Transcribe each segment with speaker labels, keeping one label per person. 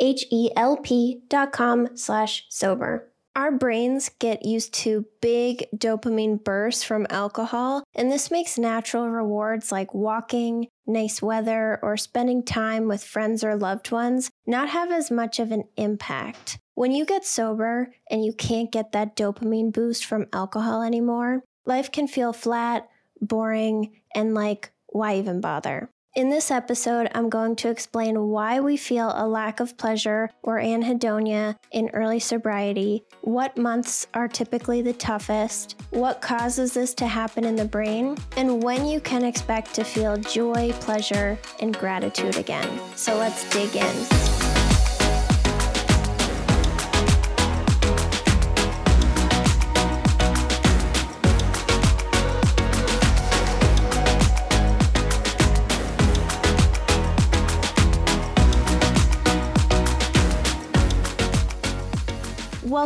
Speaker 1: H-E-L-P dot com slash sober. Our brains get used to big dopamine bursts from alcohol, and this makes natural rewards like walking, nice weather, or spending time with friends or loved ones not have as much of an impact. When you get sober and you can't get that dopamine boost from alcohol anymore, life can feel flat, boring, and like, why even bother? In this episode, I'm going to explain why we feel a lack of pleasure or anhedonia in early sobriety, what months are typically the toughest, what causes this to happen in the brain, and when you can expect to feel joy, pleasure, and gratitude again. So let's dig in.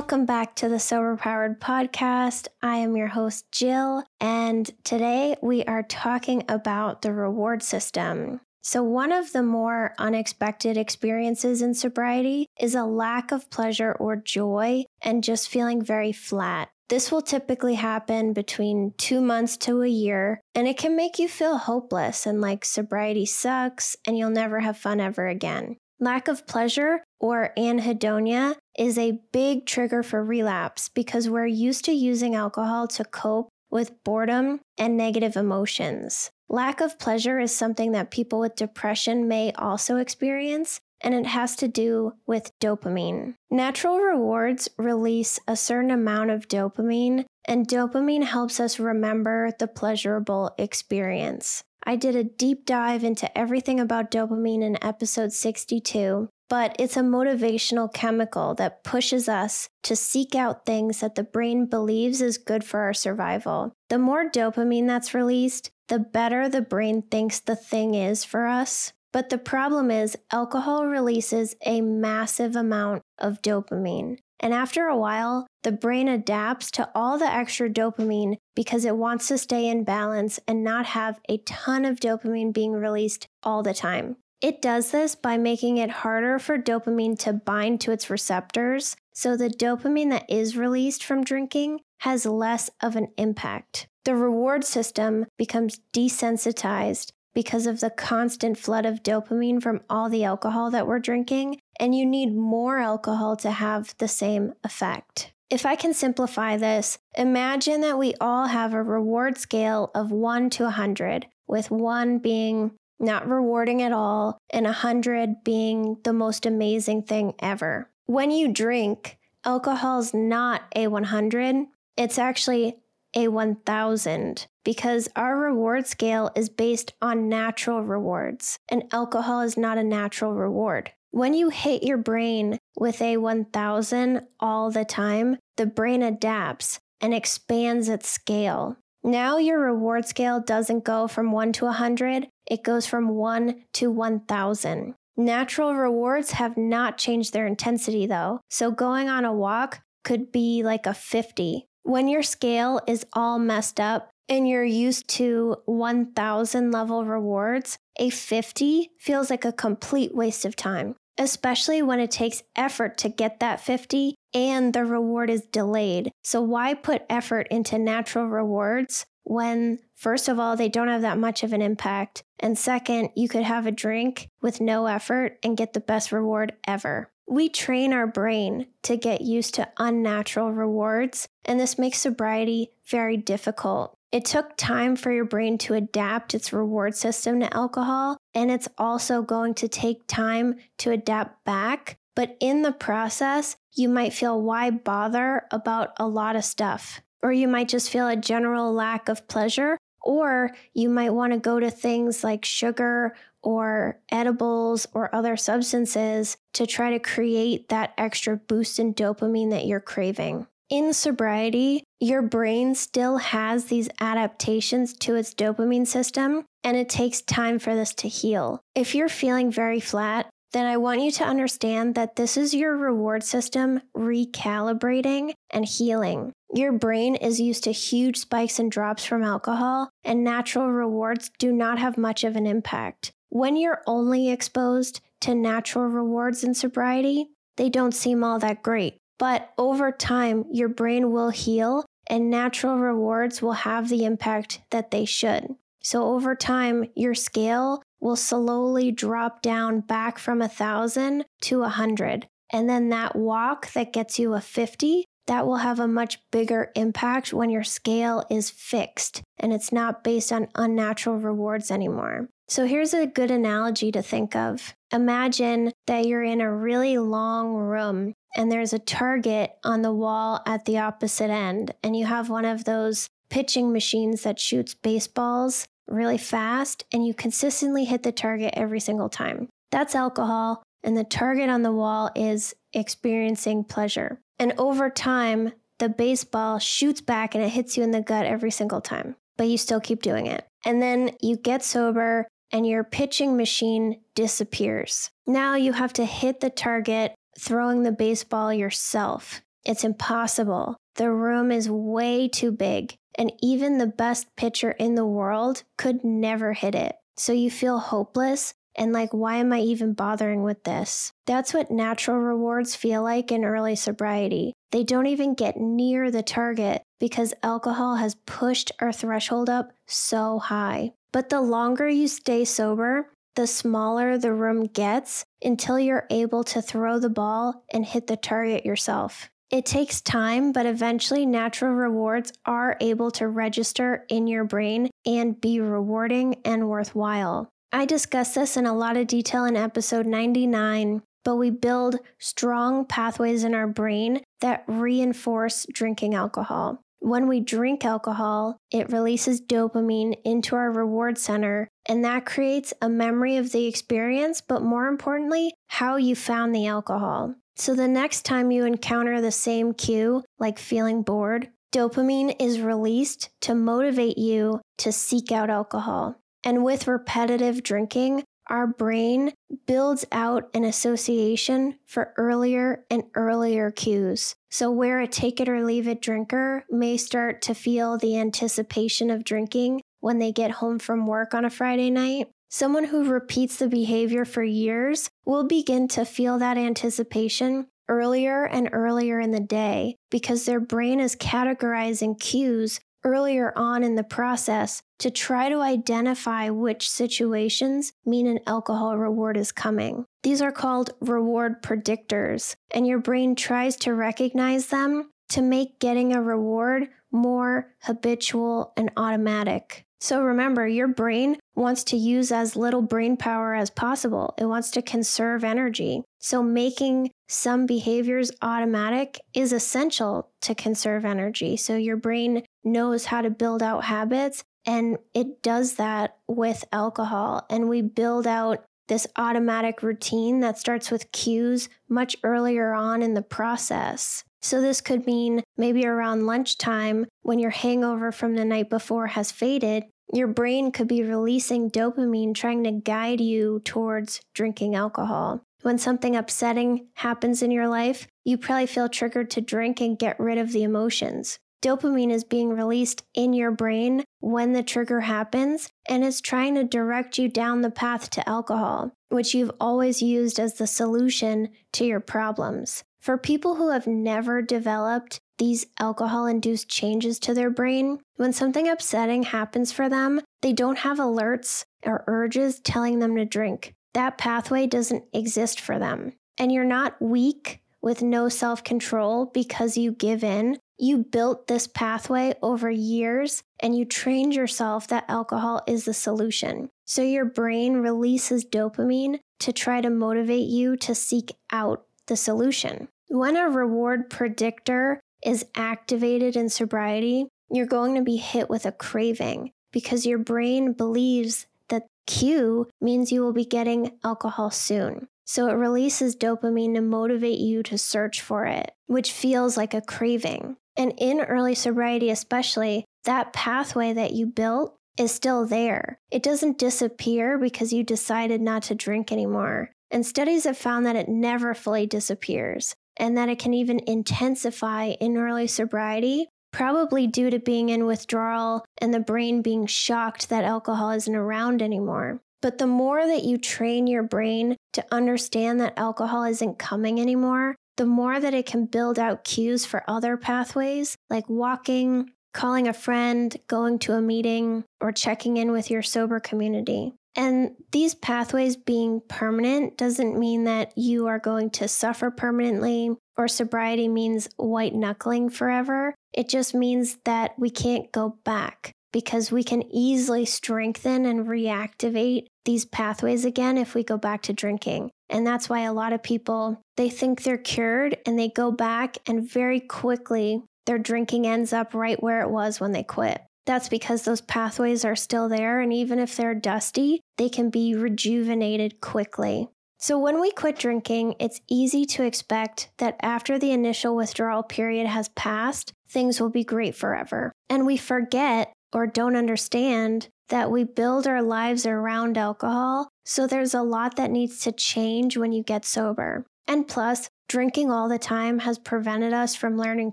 Speaker 1: Welcome back to the Sober Powered Podcast. I am your host, Jill, and today we are talking about the reward system. So, one of the more unexpected experiences in sobriety is a lack of pleasure or joy and just feeling very flat. This will typically happen between two months to a year, and it can make you feel hopeless and like sobriety sucks and you'll never have fun ever again. Lack of pleasure or anhedonia is a big trigger for relapse because we're used to using alcohol to cope with boredom and negative emotions. Lack of pleasure is something that people with depression may also experience, and it has to do with dopamine. Natural rewards release a certain amount of dopamine, and dopamine helps us remember the pleasurable experience. I did a deep dive into everything about dopamine in episode 62, but it's a motivational chemical that pushes us to seek out things that the brain believes is good for our survival. The more dopamine that's released, the better the brain thinks the thing is for us. But the problem is, alcohol releases a massive amount of dopamine. And after a while, the brain adapts to all the extra dopamine because it wants to stay in balance and not have a ton of dopamine being released all the time. It does this by making it harder for dopamine to bind to its receptors, so the dopamine that is released from drinking has less of an impact. The reward system becomes desensitized because of the constant flood of dopamine from all the alcohol that we're drinking, and you need more alcohol to have the same effect. If I can simplify this, imagine that we all have a reward scale of 1 to 100, with 1 being not rewarding at all, and 100 being the most amazing thing ever. When you drink, alcohol's not a 100, it's actually a 1000 because our reward scale is based on natural rewards, and alcohol is not a natural reward. When you hit your brain with a 1000 all the time, the brain adapts and expands its scale. Now your reward scale doesn't go from 1 to 100, it goes from 1 to 1000. Natural rewards have not changed their intensity though, so going on a walk could be like a 50. When your scale is all messed up and you're used to 1000 level rewards, a 50 feels like a complete waste of time, especially when it takes effort to get that 50 and the reward is delayed. So, why put effort into natural rewards when, first of all, they don't have that much of an impact? And second, you could have a drink with no effort and get the best reward ever. We train our brain to get used to unnatural rewards, and this makes sobriety very difficult. It took time for your brain to adapt its reward system to alcohol, and it's also going to take time to adapt back. But in the process, you might feel why bother about a lot of stuff. Or you might just feel a general lack of pleasure. Or you might want to go to things like sugar or edibles or other substances to try to create that extra boost in dopamine that you're craving. In sobriety, your brain still has these adaptations to its dopamine system, and it takes time for this to heal. If you're feeling very flat, then I want you to understand that this is your reward system recalibrating and healing. Your brain is used to huge spikes and drops from alcohol, and natural rewards do not have much of an impact. When you're only exposed to natural rewards in sobriety, they don't seem all that great. But over time, your brain will heal and natural rewards will have the impact that they should. So over time, your scale will slowly drop down back from a thousand to a hundred. And then that walk that gets you a 50, that will have a much bigger impact when your scale is fixed and it's not based on unnatural rewards anymore. So here's a good analogy to think of. Imagine that you're in a really long room and there's a target on the wall at the opposite end, and you have one of those pitching machines that shoots baseballs really fast and you consistently hit the target every single time. That's alcohol, and the target on the wall is experiencing pleasure. And over time, the baseball shoots back and it hits you in the gut every single time, but you still keep doing it. And then you get sober and your pitching machine disappears. Now you have to hit the target throwing the baseball yourself. It's impossible. The room is way too big and even the best pitcher in the world could never hit it. So you feel hopeless and like, why am I even bothering with this? That's what natural rewards feel like in early sobriety. They don't even get near the target because alcohol has pushed our threshold up so high. But the longer you stay sober, the smaller the room gets until you're able to throw the ball and hit the target yourself. It takes time, but eventually natural rewards are able to register in your brain and be rewarding and worthwhile. I discuss this in a lot of detail in episode 99, but we build strong pathways in our brain that reinforce drinking alcohol. When we drink alcohol, it releases dopamine into our reward center, and that creates a memory of the experience, but more importantly, how you found the alcohol. So the next time you encounter the same cue, like feeling bored, dopamine is released to motivate you to seek out alcohol. And with repetitive drinking, our brain builds out an association for earlier and earlier cues. So, where a take it or leave it drinker may start to feel the anticipation of drinking when they get home from work on a Friday night, someone who repeats the behavior for years will begin to feel that anticipation earlier and earlier in the day because their brain is categorizing cues earlier on in the process to try to identify which situations mean an alcohol reward is coming. These are called reward predictors, and your brain tries to recognize them to make getting a reward more habitual and automatic. So remember, your brain wants to use as little brain power as possible. It wants to conserve energy. So making some behaviors automatic is essential to conserve energy. So your brain knows how to build out habits and it does that with alcohol. And we build out this automatic routine that starts with cues much earlier on in the process. So, this could mean maybe around lunchtime when your hangover from the night before has faded, your brain could be releasing dopamine trying to guide you towards drinking alcohol. When something upsetting happens in your life, you probably feel triggered to drink and get rid of the emotions. Dopamine is being released in your brain when the trigger happens, and it's trying to direct you down the path to alcohol, which you've always used as the solution to your problems. For people who have never developed these alcohol induced changes to their brain, when something upsetting happens for them, they don't have alerts or urges telling them to drink. That pathway doesn't exist for them. And you're not weak with no self control because you give in. You built this pathway over years and you trained yourself that alcohol is the solution. So your brain releases dopamine to try to motivate you to seek out the solution. When a reward predictor is activated in sobriety, you're going to be hit with a craving because your brain believes that cue means you will be getting alcohol soon. So it releases dopamine to motivate you to search for it, which feels like a craving. And in early sobriety, especially, that pathway that you built is still there. It doesn't disappear because you decided not to drink anymore. And studies have found that it never fully disappears and that it can even intensify in early sobriety, probably due to being in withdrawal and the brain being shocked that alcohol isn't around anymore. But the more that you train your brain to understand that alcohol isn't coming anymore, the more that it can build out cues for other pathways like walking, calling a friend, going to a meeting, or checking in with your sober community. And these pathways being permanent doesn't mean that you are going to suffer permanently or sobriety means white knuckling forever. It just means that we can't go back because we can easily strengthen and reactivate these pathways again if we go back to drinking. And that's why a lot of people they think they're cured and they go back and very quickly their drinking ends up right where it was when they quit. That's because those pathways are still there, and even if they're dusty, they can be rejuvenated quickly. So, when we quit drinking, it's easy to expect that after the initial withdrawal period has passed, things will be great forever. And we forget or don't understand that we build our lives around alcohol, so there's a lot that needs to change when you get sober. And plus, drinking all the time has prevented us from learning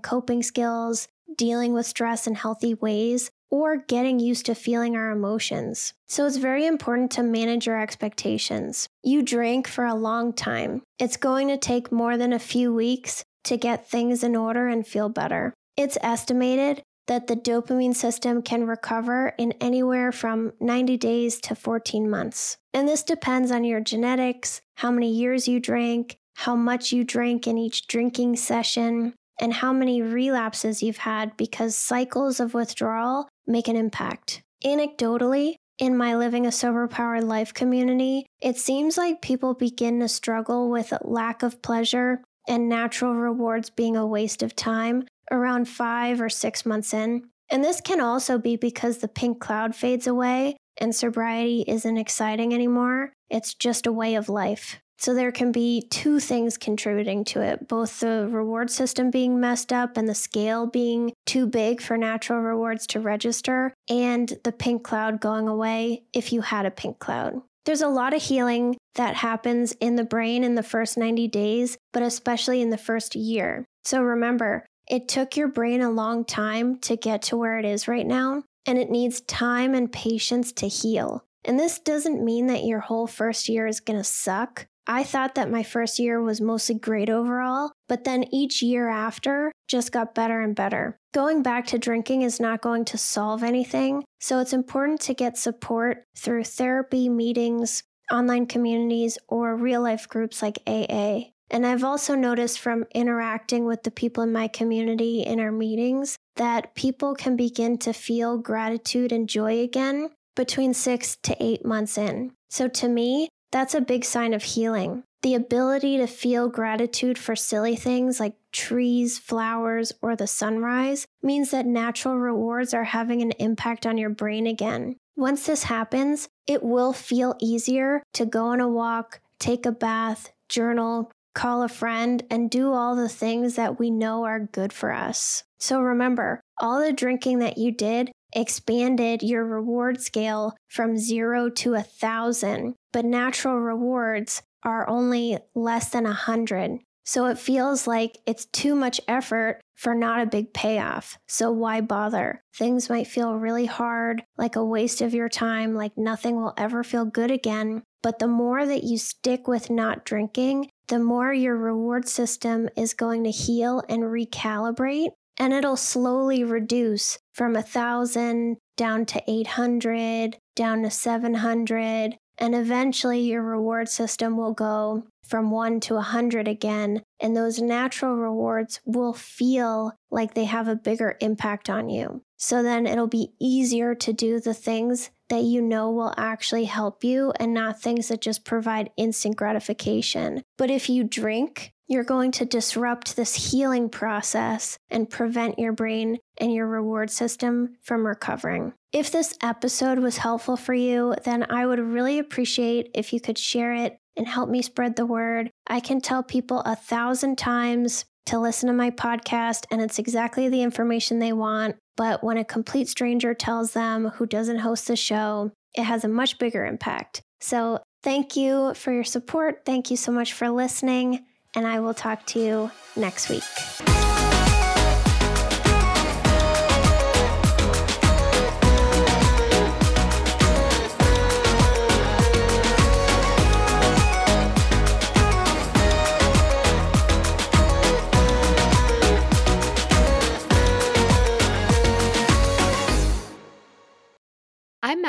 Speaker 1: coping skills, dealing with stress in healthy ways, or getting used to feeling our emotions. So it's very important to manage your expectations. You drank for a long time. It's going to take more than a few weeks to get things in order and feel better. It's estimated that the dopamine system can recover in anywhere from 90 days to 14 months. And this depends on your genetics, how many years you drank, how much you drank in each drinking session, and how many relapses you've had because cycles of withdrawal make an impact. Anecdotally, in my Living a Sober Powered Life community, it seems like people begin to struggle with lack of pleasure and natural rewards being a waste of time around five or six months in. And this can also be because the pink cloud fades away and sobriety isn't exciting anymore. It's just a way of life. So there can be two things contributing to it both the reward system being messed up and the scale being too big for natural rewards to register, and the pink cloud going away if you had a pink cloud. There's a lot of healing that happens in the brain in the first 90 days, but especially in the first year. So remember, it took your brain a long time to get to where it is right now, and it needs time and patience to heal. And this doesn't mean that your whole first year is going to suck. I thought that my first year was mostly great overall, but then each year after just got better and better. Going back to drinking is not going to solve anything, so it's important to get support through therapy, meetings, online communities, or real life groups like AA. And I've also noticed from interacting with the people in my community in our meetings that people can begin to feel gratitude and joy again between six to eight months in. So to me, that's a big sign of healing. The ability to feel gratitude for silly things like trees, flowers, or the sunrise means that natural rewards are having an impact on your brain again. Once this happens, it will feel easier to go on a walk, take a bath, journal, call a friend, and do all the things that we know are good for us. So remember, all the drinking that you did expanded your reward scale from zero to a thousand, but natural rewards are only less than a hundred. So it feels like it's too much effort for not a big payoff. So why bother? Things might feel really hard, like a waste of your time, like nothing will ever feel good again. But the more that you stick with not drinking, the more your reward system is going to heal and recalibrate and it'll slowly reduce from a thousand down to 800 down to 700 and eventually your reward system will go from 1 to 100 again and those natural rewards will feel like they have a bigger impact on you so then it'll be easier to do the things that you know will actually help you and not things that just provide instant gratification. But if you drink, you're going to disrupt this healing process and prevent your brain and your reward system from recovering. If this episode was helpful for you, then I would really appreciate if you could share it and help me spread the word. I can tell people a thousand times to listen to my podcast, and it's exactly the information they want. But when a complete stranger tells them who doesn't host the show, it has a much bigger impact. So, thank you for your support. Thank you so much for listening, and I will talk to you next week.